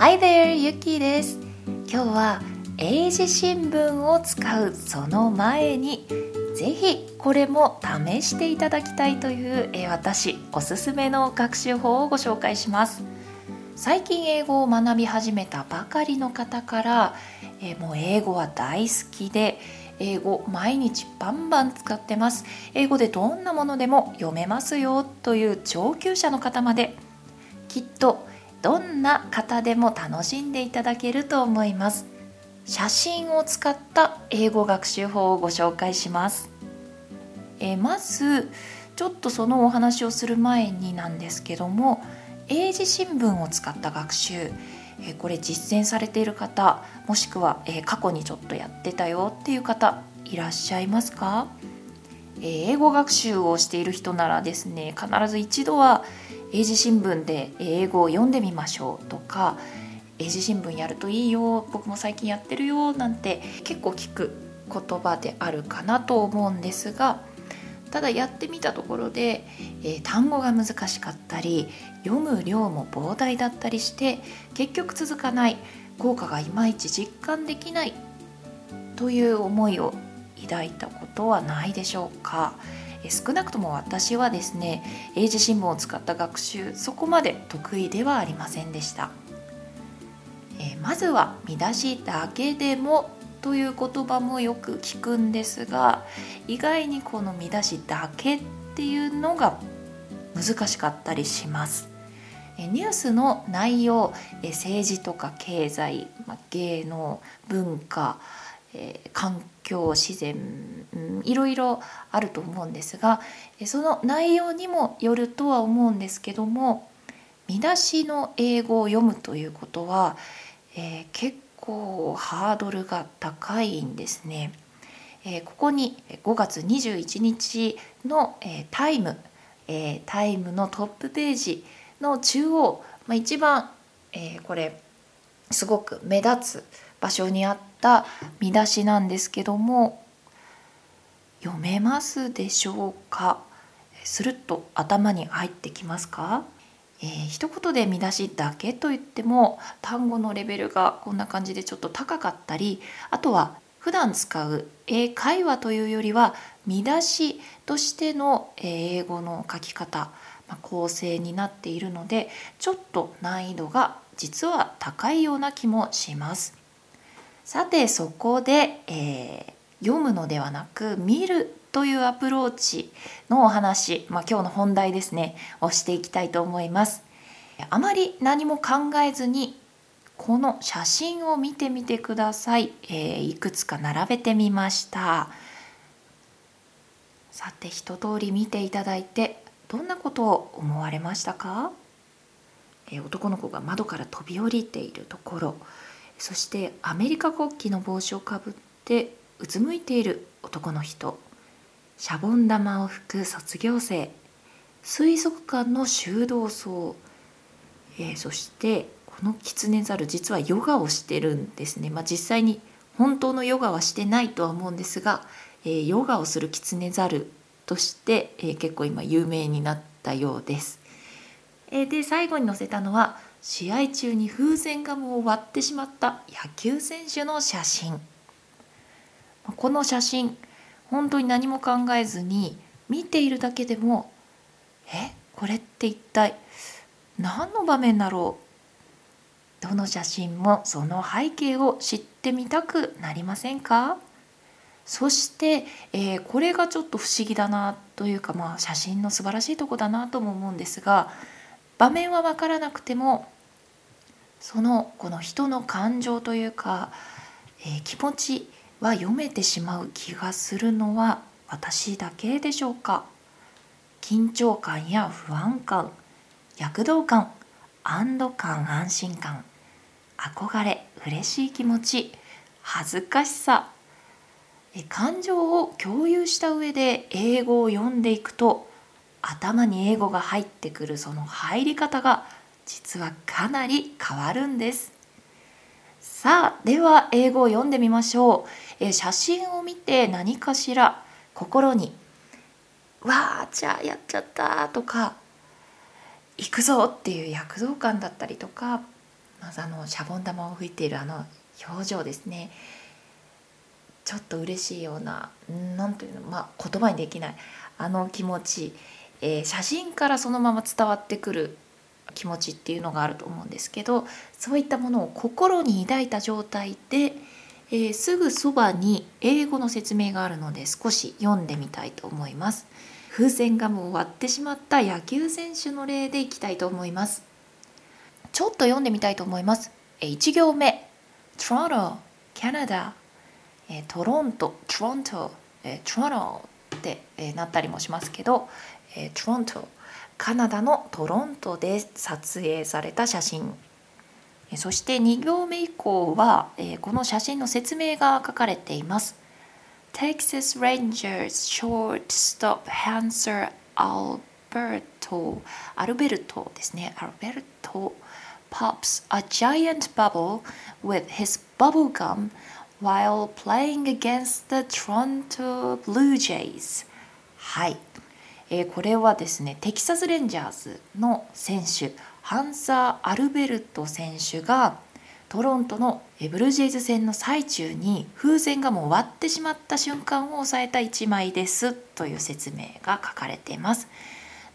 Hi there, ゆきです。今日は英字新聞を使うその前にぜひこれも試していただきたいという、え私おすすめの学習法をご紹介します。最近英語を学び始めたばかりの方から、えもう英語は大好きで英語毎日バンバン使ってます。英語でどんなものでも読めますよという上級者の方まできっとどんな方でも楽しんでいただけると思います。写真を使った英語学習法をご紹介します、え、まずちょっとそのお話をする前になんですけども英字新聞を使った学習。えこれ実践されている方もしくは、え過去にちょっとやってたよっていう方いらっしゃいますか、え英語学習をしている人ならですね必ず一度は英字新聞で英語を読んでみましょうとか英字新聞やるといいよ僕も最近やってるよなんて結構聞く言葉であるかなと思うんですがただやってみたところで、えー、単語が難しかったり読む量も膨大だったりして結局続かない効果がいまいち実感できないという思いを抱いたことはないでしょうか。少なくとも私はですね英字新聞を使った学習そこまで得意ではありませんでした、えまずは見出しだけでもという言葉もよく聞くんですが意外にこの見出しだけっていうのが難しかったりします。ニュースの内容政治とか経済芸能文化環境自然いろいろあると思うんですがその内容にもよるとは思うんですけども見出しの英語を読むということは、えー、結構ハードルが高いんですね。えー、ここに5月21日の、えー、タイム、えー、タイムのトップページの中央、まあ、一番、えこれすごく目立つ場所にあった見出しなんですけども読めますでしょうか？すると頭に入ってきますか？えー、一言で見出しだけといっても単語のレベルがこんな感じでちょっと高かったりあとは普段使う英会話というよりは見出しとしての英語の書き方、まあ、構成になっているのでちょっと難易度が実は高いような気もします。さてそこで、えー、読むのではなく見るというアプローチのお話、まあ、今日の本題ですねをしていきたいと思います。あまり何も考えずにこの写真を見てみてください、えー、いくつか並べてみました。さて一通り見ていただいてどんなことを思われましたか、えー、男の子が窓から飛び降りているところ。そしてアメリカ国旗の帽子をかぶってうつむいている男の人。シャボン玉を吹く卒業生。水族館の修道僧、えー、そしてこのキツネザル実はヨガをしてるんですね、まあ、実際に本当のヨガはしてないとは思うんですが、えー、ヨガをするキツネザルとして、えー、結構今有名になったようです。えで最後に載せたのは試合中に風船ガムを割ってしまった野球選手の写真。この写真本当に何も考えずに見ているだけでもえこれって一体何の場面だろう？どの写真もその背景を知ってみたくなりませんか？そして、えー、これがちょっと不思議だなというか、まあ、写真の素晴らしいとこだなとも思うんですが場面は分からなくてもそのこの人の感情というか、えー、気持ちは読めてしまう気がするのは私だけでしょうか。緊張感や不安感躍動感安堵感安心感憧れ嬉しい気持ち恥ずかしさ感情を共有した上で英語を読んでいくと頭に英語が入ってくるその入り方が実はかなり変わるんです。さあでは英語を読んでみましょう、え写真を見て何かしら心に「わあじゃあやっちゃった」とか「行くぞ」っていう躍動感だったりとかまずあのシャボン玉を吹いているあの表情ですね。ちょっと嬉しいような何というのまあ言葉にできないあの気持ち、えー、写真からそのまま伝わってくる気持ちっていうのがあると思うんですけどそういったものを心に抱いた状態で、えー、すぐそばに英語の説明があるので少し読んでみたいと思います。風船ガムを割ってしまった野球選手の例でいきたいと思います。ちょっと読んでみたいと思います。1行目 Toronto, Canada トロント、トロント、トロントってなったりもしますけど、トロント、カナダのトロントで撮影された写真そして2行目以降はこの写真の説明が書かれています Texas Rangers shortstop Hanser Alberto アルベルトですねアルベルト pops a giant bubble with his bubble gum while playing against the Toronto Blue Jays はいえー、これはですねテキサス・レンジャーズの選手ハンサー・アルベルト選手がトロントのブルージェイズ戦の最中に風船がもう割ってしまった瞬間を抑えた1枚ですという説明が書かれています。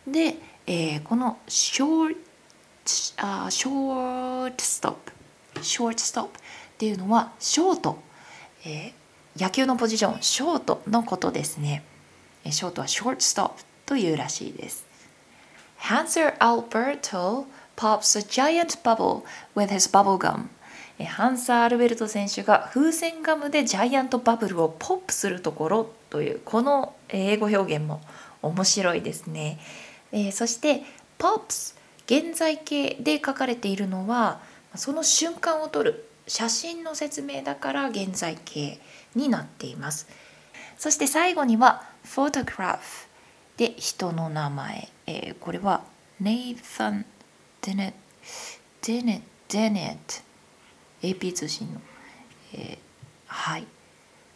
で、えー、このショートあショートストップショートストップっていうのはショート、えー、野球のポジションショートのことですね。ショートはショートストップというらしいです。Hanser Alberto pops a giant bubble with his bubble gum. ハンサー・アルベルト選手が風船ガムでジャイアントバブルをポップするところというこの英語表現も面白いですね。えー、そして pops 現在形で書かれているのはその瞬間を撮る写真の説明だから現在形になっています。そして最後には photograph で人の名前、えー、これはネイサン・デネットデネット。デネット AP 通信の、えー、はい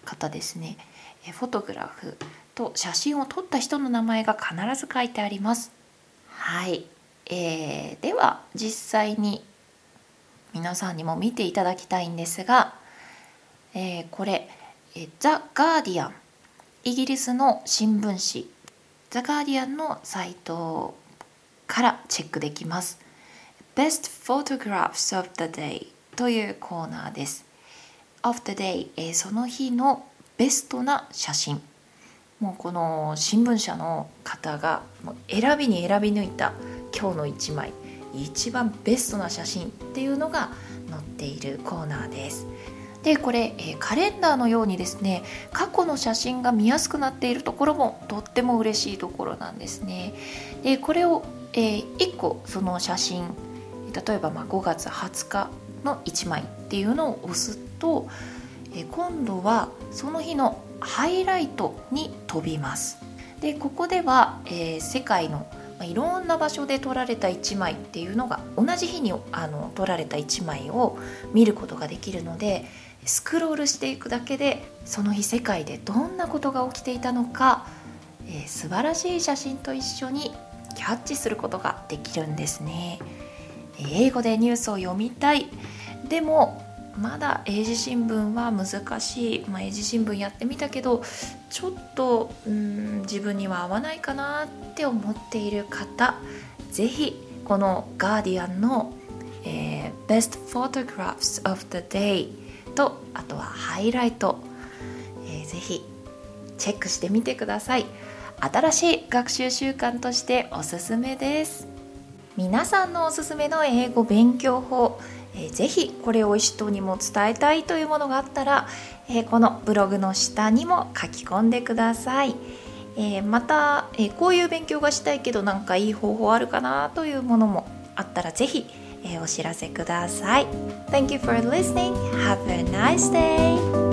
方ですね、えフォトグラフと写真を撮った人の名前が必ず書いてあります。はい、えー、では実際に皆さんにも見ていただきたいんですが、えー、これザ・ガーディアン。イギリスの新聞紙。ザ・ガーディアンのサイトからチェックできます。Best Photographs of the Day というコーナーです。of the day、えー、その日のベストな写真。もうこの新聞社の方がもう選びに選び抜いた今日の一枚一番ベストな写真っていうのが載っているコーナーです。でこれ、えー、カレンダーのようにですね過去の写真が見やすくなっているところもとっても嬉しいところなんですね。でこれを、えー、1個その写真例えばまあ5月20日の1枚っていうのを押すと、えー、今度はその日のハイライトに飛びます。でここでは、えー、世界のま、いろんな場所で撮られた1枚っていうのが同じ日にあの撮られた1枚を見ることができるのでスクロールしていくだけでその日世界でどんなことが起きていたのか、えー、素晴らしい写真と一緒にキャッチすることができるんですね。英語でニュースを読みたいでもまだ英字新聞は難しい、まあ、英字新聞やってみたけどちょっとうん自分には合わないかなって思っている方是非この「ガーディアンの」えー、Best Photographs of the Day とあとはハイライト、えー、ぜひチェックしてみてください。新しい学習習慣としておすすめです。皆さんのおすすめの英語勉強法、えー、ぜひこれを人にも伝えたいというものがあったら、えー、このブログの下にも書き込んでください、えー、また、えこういう勉強がしたいけどなんかいい方法あるかなというものもあったらぜひえー、お知らせください。Thank you for listening. Have a nice day.